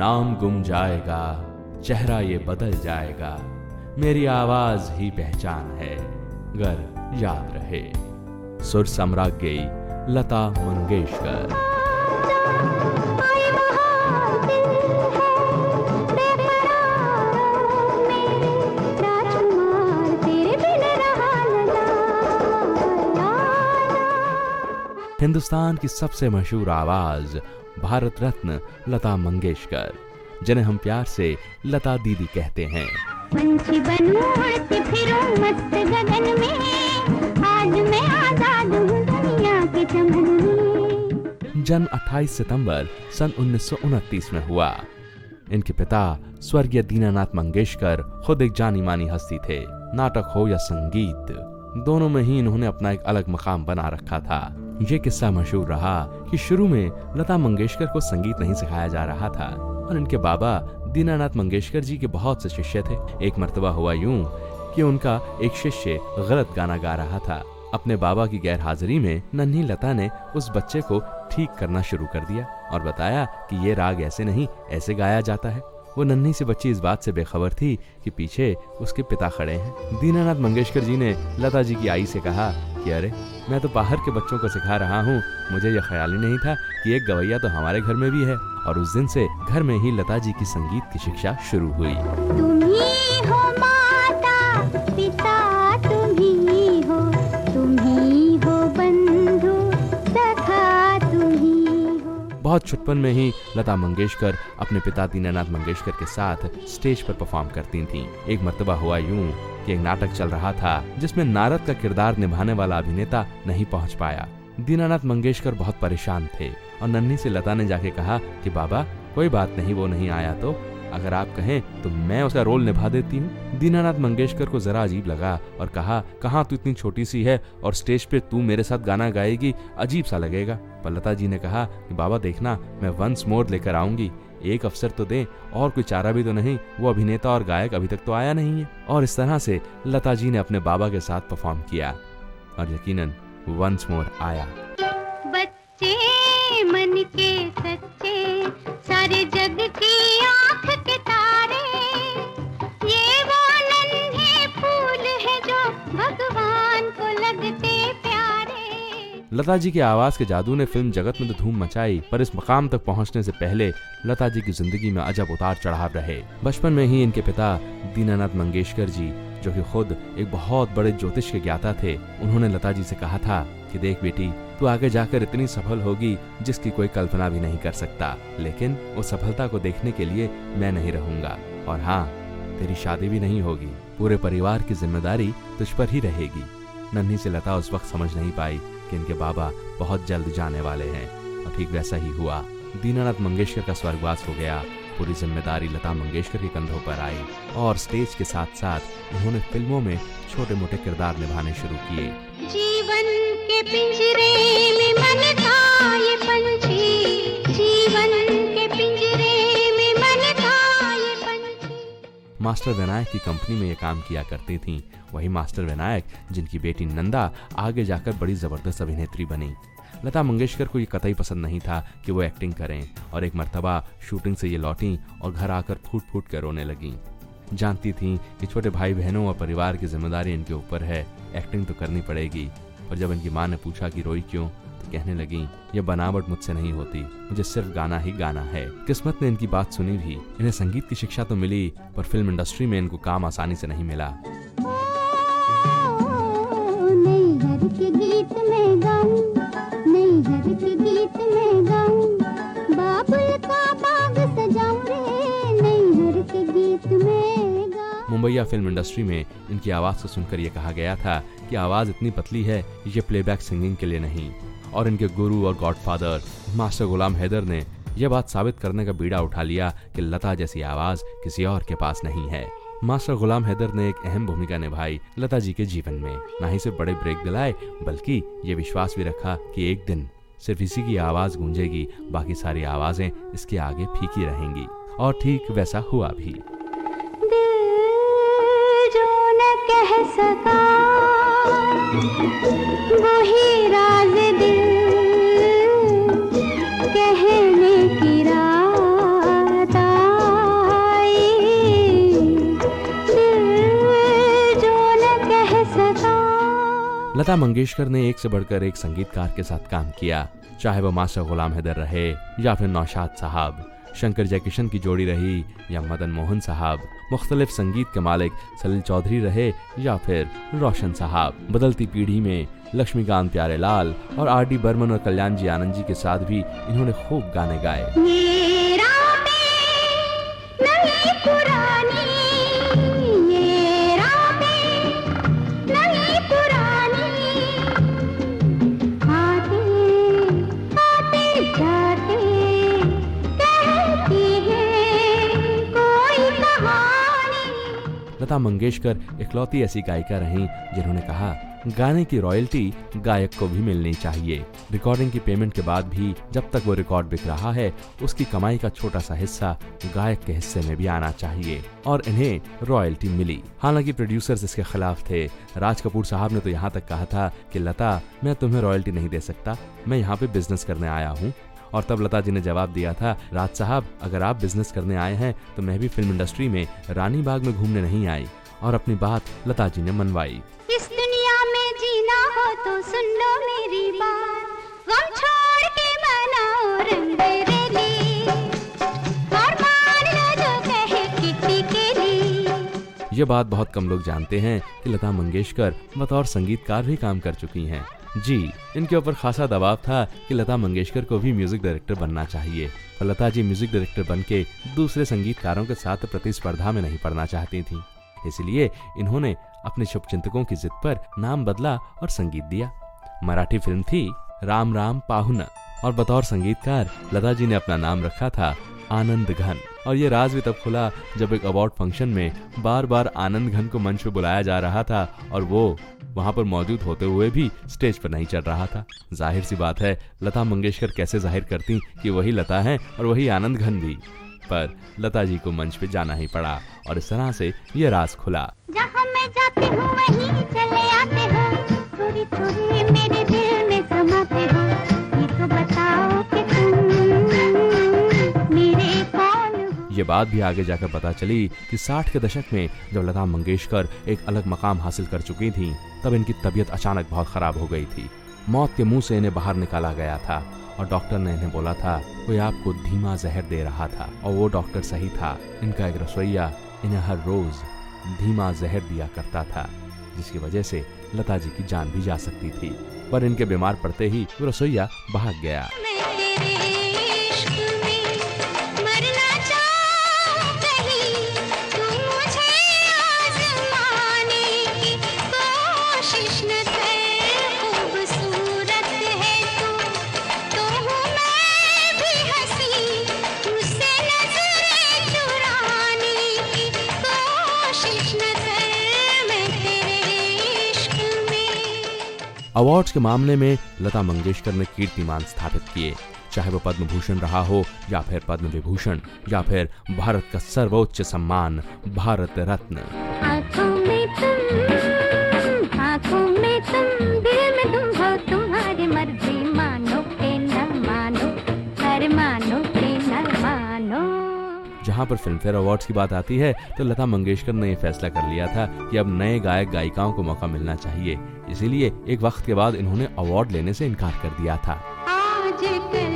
नाम गुम जाएगा, चेहरा ये बदल जाएगा। मेरी आवाज़ ही पहचान है गर याद रहे। सुर सम्राज्ञी, लता मंगेशकर। हिंदुस्तान की सबसे मशहूर आवाज़ भारत रत्न लता मंगेशकर। जिन्हें हम प्यार से लता दीदी कहते हैं। पंछी बनूं फिरूं मस्त गगन में। आज मैं आज़ाद हूँ दुनिया के चमन में। जन्म 28 सितंबर सन उन्नीस सौ उनतीस में हुआ। इनके पिता स्वर्गीय दीनानाथ मंगेशकर खुद एक जानी मानी हस्ती थे। नाटक हो या संगीत दोनों में ही इन्होंने अपना एक अलग मकाम बना रखा था। ये किस्सा मशहूर रहा कि शुरू में लता मंगेशकर को संगीत नहीं सिखाया जा रहा था और इनके बाबा दीनानाथ मंगेशकर जी के बहुत से शिष्य थे। एक मरतबा हुआ यूँ कि उनका एक शिष्य गलत गाना गा रहा था। अपने बाबा की गैर हाजिरी में नन्ही लता ने उस बच्चे को ठीक करना शुरू कर दिया और बताया कि ये राग ऐसे नहीं, ऐसे गाया जाता है। वो नन्ही सी बच्ची इस बात से बेखबर थी कि पीछे उसके पिता खड़े हैं। दीनानाथ मंगेशकर जी ने लता जी की आई से कहा कि अरे मैं तो बाहर के बच्चों को सिखा रहा हूँ। मुझे यह ख्याल ही नहीं था कि एक गवैया तो हमारे घर में भी है। और उस दिन से घर में ही लता जी की संगीत की शिक्षा शुरू हुई। हो माता पिता तुम हो तुम हो बंधु सखा हो बहुत छुटपन में ही लता मंगेशकर अपने पिता दीनानाथ मंगेशकर के साथ स्टेज पर परफॉर्म करती थीं। एक मर्तबा हुआ यूँ कि एक नाटक चल रहा था, जिसमें नारद का किरदार निभाने वाला अभिनेता नहीं पहुँच पाया। दीनानाथ मंगेशकर बहुत परेशान थे और नन्ही से लता ने जाके कहा कि, बाबा, कोई बात नहीं, वो नहीं आया तो? अगर आप कहें तो मैं उसका रोल निभा देती हूँ। दीनानाथ मंगेशकर को जरा अजीब लगा और कहा, कहाँ तू इतनी छोटी सी है और स्टेज पे तू मेरे साथ गाना गाएगी, अजीब सा लगेगा। पर लता जी ने कहा कि, बाबा, देखना, मैं वंस मोर लेकर आऊँगी। एक अवसर तो दे, और कोई चारा भी तो नहीं, वो अभिनेता और गायक अभी तक तो आया नहीं है। और इस तरह से लता जी ने अपने बाबा के साथ परफॉर्म किया, और यकीनन वंस मोर आया। बच्चे, मन के सच्चे, सारे जग की लता जी की आवाज़ के जादू ने फ़िल्म जगत में तो धूम मचाई, पर इस मकाम तक पहुँचने से पहले लता जी की ज़िंदगी में अजब उतार चढ़ाव रहे। बचपन में ही इनके पिता दीनानाथ मंगेशकर जी, जो कि खुद एक बहुत बड़े ज्योतिष के ज्ञाता थे, उन्होंने लता जी से कहा था कि देख बेटी, तू आगे जाकर इतनी सफल होगी जिसकी कोई कल्पना भी नहीं कर सकता, लेकिन उस सफलता को देखने के लिए मैं नहीं रहूँगा। और हाँ तेरी शादी भी नहीं होगी, पूरे परिवार की ज़िम्मेदारी तुझ पर ही रहेगी। नन्ही से लता उस वक्त समझ नहीं पाई कि इनके बाबा बहुत जल्द जाने वाले हैं। और ठीक वैसा ही हुआ। दीनानाथ मंगेशकर का स्वर्गवास हो गया। पूरी ज़िम्मेदारी लता मंगेशकर के कंधों पर आई और स्टेज के साथ साथ उन्होंने फ़िल्मों में छोटे मोटे किरदार निभाने शुरू किए। जीवन के पिंजरे में मन मास्टर विनायक की कंपनी में ये काम किया करती थीं। वही मास्टर विनायक, जिनकी बेटी नंदा आगे जाकर बड़ी ज़बरदस्त अभिनेत्री बनी। लता मंगेशकर को ये कतई पसंद नहीं था कि वो एक्टिंग करें, और एक मर्तबा शूटिंग से ये लौटी और घर आकर फूट फूट कर रोने लगी। जानती थी कि छोटे भाई बहनों और परिवार की ज़िम्मेदारी इनके ऊपर है एक्टिंग तो करनी पड़ेगी। और जब इनकी माँ ने पूछा कि रोई क्यों कहने लगी ये बनावट मुझसे नहीं होती, मुझे सिर्फ़ गाना ही गाना है। किस्मत ने इनकी बात सुनी भी। इन्हें संगीत की शिक्षा तो मिली, पर फ़िल्म इंडस्ट्री में इनको काम आसानी से नहीं मिला। बाबुल का बाग सजाऊं रे? के गीत में मुंबईया फ़िल्म इंडस्ट्री में इनकी आवाज़ को सुनकर यह कहा गया था कि आवाज़ इतनी पतली है ये प्लेबैक सिंगिंग के लिए नहीं। और इनके गुरु और गॉडफादर, मास्टर गुलाम हैदर ने यह बात साबित करने का बीड़ा उठा लिया कि लता जैसी आवाज़ किसी और के पास नहीं है। मास्टर गुलाम हैदर ने एक अहम भूमिका निभाई लता जी के जीवन में। न ही सिर्फ़ बड़े ब्रेक दिलाए, बल्कि ये विश्वास भी रखा कि एक दिन सिर्फ़ इसी की आवाज़ गूंजेगी, बाकी सारी आवाज़ें इसके आगे फीकी रहेंगी। और ठीक वैसा हुआ भी। है राज दिल कहने की लता मंगेशकर ने एक से बढ़कर एक संगीतकार के साथ काम किया, चाहे वो मास्टर गुलाम हैदर रहे या फिर नौशाद साहब। शंकर जयकिशन की जोड़ी रही या मदन मोहन साहब। मुख्तलिफ़ संगीत के मालिक सलील चौधरी रहे या फिर रोशन साहब। बदलती पीढ़ी में लक्ष्मीकांत प्यारे लाल और आर डी बर्मन और कल्याण जी आनंद जी के साथ भी इन्होंने खूब गाने गाए। लता मंगेशकर इकलौती ऐसी गायिका रहीं, जिन्होंने कहा, गाने की रॉयल्टी गायक को भी मिलनी चाहिए। रिकॉर्डिंग की पेमेंट के बाद भी जब तक वो रिकॉर्ड बिक रहा है, उसकी कमाई का छोटा सा हिस्सा गायक के हिस्से में भी आना चाहिए और इन्हें रॉयल्टी मिली। हालाँकि प्रोड्यूसर्स इसके खिलाफ थे। राज कपूर साहब ने तो यहाँ तक कहा था कि, लता, मैं तुम्हें रॉयल्टी नहीं दे सकता। मैं यहाँ पे बिज़नेस करने आया हूँ। और तब लता जी ने जवाब दिया था राज साहब अगर आप बिज़नेस करने आए हैं तो मैं भी फ़िल्म इंडस्ट्री में रानी बाग में घूमने नहीं आई। और अपनी बात लता जी ने मनवाई। इस दुनिया में जीना हो तो सुन लो मेरी बात। गम छोड़ के मनाओ रंग बरेली ये बात बहुत कम लोग जानते हैं कि लता मंगेशकर बतौर संगीतकार भी काम कर चुकी हैं। जी, इनके ऊपर खासा दबाव था कि लता मंगेशकर को भी म्यूज़िक डायरेक्टर बनना चाहिए। और लता जी म्यूज़िक डायरेक्टर बन के दूसरे संगीतकारों के साथ प्रतिस्पर्धा में नहीं पड़ना चाहती थी। इसलिए इन्होंने अपने शुभचिंतकों की जिद पर नाम बदला और संगीत दिया। मराठी फ़िल्म थी राम राम पाहुना और बतौर संगीतकार लता जी ने अपना नाम रखा था आनंद घन। और ये राज भी तब खुला जब एक अवार्ड फ़ंक्शन में बार बार आनंद घन को मंच पे बुलाया जा रहा था और वो वहाँ पर मौजूद होते हुए भी स्टेज पर नहीं चढ़ रहा था। ज़ाहिर सी बात है, लता मंगेशकर कैसे ज़ाहिर करती कि वही लता है और वही आनंद घन भी। पर लता जी को मंच पे जाना ही पड़ा और इस तरह से ये राज खुला। जहाँ मैं जाती हूँ, वहीं चले आते हो। चोरी चोरी मेरे ये बात भी आगे जाकर पता चली कि 60 के दशक में जब लता मंगेशकर एक अलग मकाम हासिल कर चुकी थीं, तब इनकी तबीयत अचानक बहुत खराब हो गई थी। मौत के मुँह से इन्हें बाहर निकाला गया था और डॉक्टर ने इन्हें बोला था कोई आपको धीमा जहर दे रहा था। और वो डॉक्टर सही था। इनका एक रसोईया इन्हें हर रोज धीमा जहर दिया करता था जिसकी वजह से लता जी की जान भी जा सकती थी। पर इनके बीमार पड़ते ही रसोईया भाग गया। अवार्ड्स के मामले में लता मंगेशकर ने कीर्तिमान स्थापित किए चाहे वो पद्म भूषण रहा हो या फिर पद्म विभूषण या फिर भारत का सर्वोच्च सम्मान भारत रत्न। जहाँ पर फ़िल्म फेयर अवार्ड्स की बात आती है तो लता मंगेशकर ने यह फैसला कर लिया था कि अब नए गायक गायिकाओं को मौका मिलना चाहिए। इसीलिए एक वक्त के बाद इन्होंने अवार्ड लेने से इनकार कर दिया था। आज कल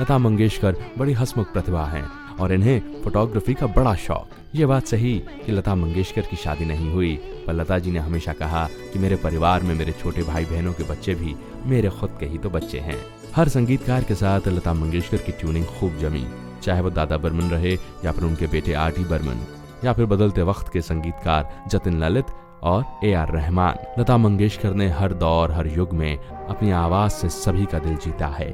लता मंगेशकर बड़ी हसमुख प्रतिभा हैं और इन्हें फोटोग्राफी का बड़ा शौक। ये बात सही कि लता मंगेशकर की शादी नहीं हुई पर लता जी ने हमेशा कहा कि मेरे परिवार में मेरे छोटे भाई बहनों के बच्चे भी मेरे खुद के ही तो बच्चे हैं। हर संगीतकार के साथ लता मंगेशकर की ट्यूनिंग खूब जमी। चाहे वो दादा बर्मन रहे या फिर उनके बेटे आर टी बर्मन, या फिर बदलते वक्त के संगीतकार जतिन ललित और ए आर रहमान। लता मंगेशकर ने हर दौर, हर युग में अपनी आवाज़ से सभी का दिल जीता है।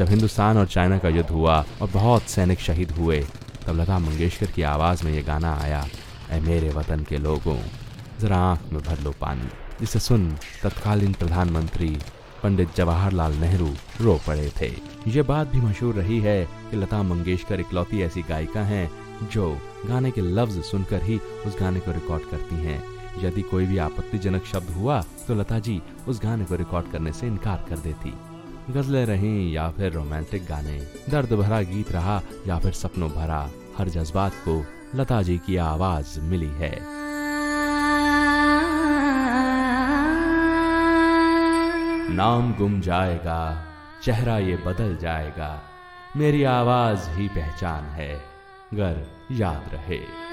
जब हिंदुस्तान और चाइना का युद्ध हुआ और बहुत सैनिक शहीद हुए, तब लता मंगेशकर की आवाज़ में ये गाना आया, ऐ मेरे वतन के लोगों, जरा आँख में भर लो पानी। जिसे सुन तत्कालीन प्रधानमंत्री पंडित जवाहरलाल नेहरू रो पड़े थे। ये बात भी मशहूर रही है कि लता मंगेशकर इकलौती ऐसी गायिका हैं जो गाने के लफ्ज सुनकर ही उस गाने को रिकॉर्ड करती हैं। यदि कोई भी आपत्तिजनक शब्द हुआ तो लता जी उस गाने को रिकॉर्ड करने से इनकार कर देती। गजलें रहीं या फिर रोमांटिक गाने। दर्द भरा गीत रहा या फिर सपनों भरा। हर जज्बात को लता जी की आवाज़ मिली है। नाम गुम जाएगा, चेहरा ये बदल जाएगा। मेरी आवाज़ ही पहचान है, गर याद रहे।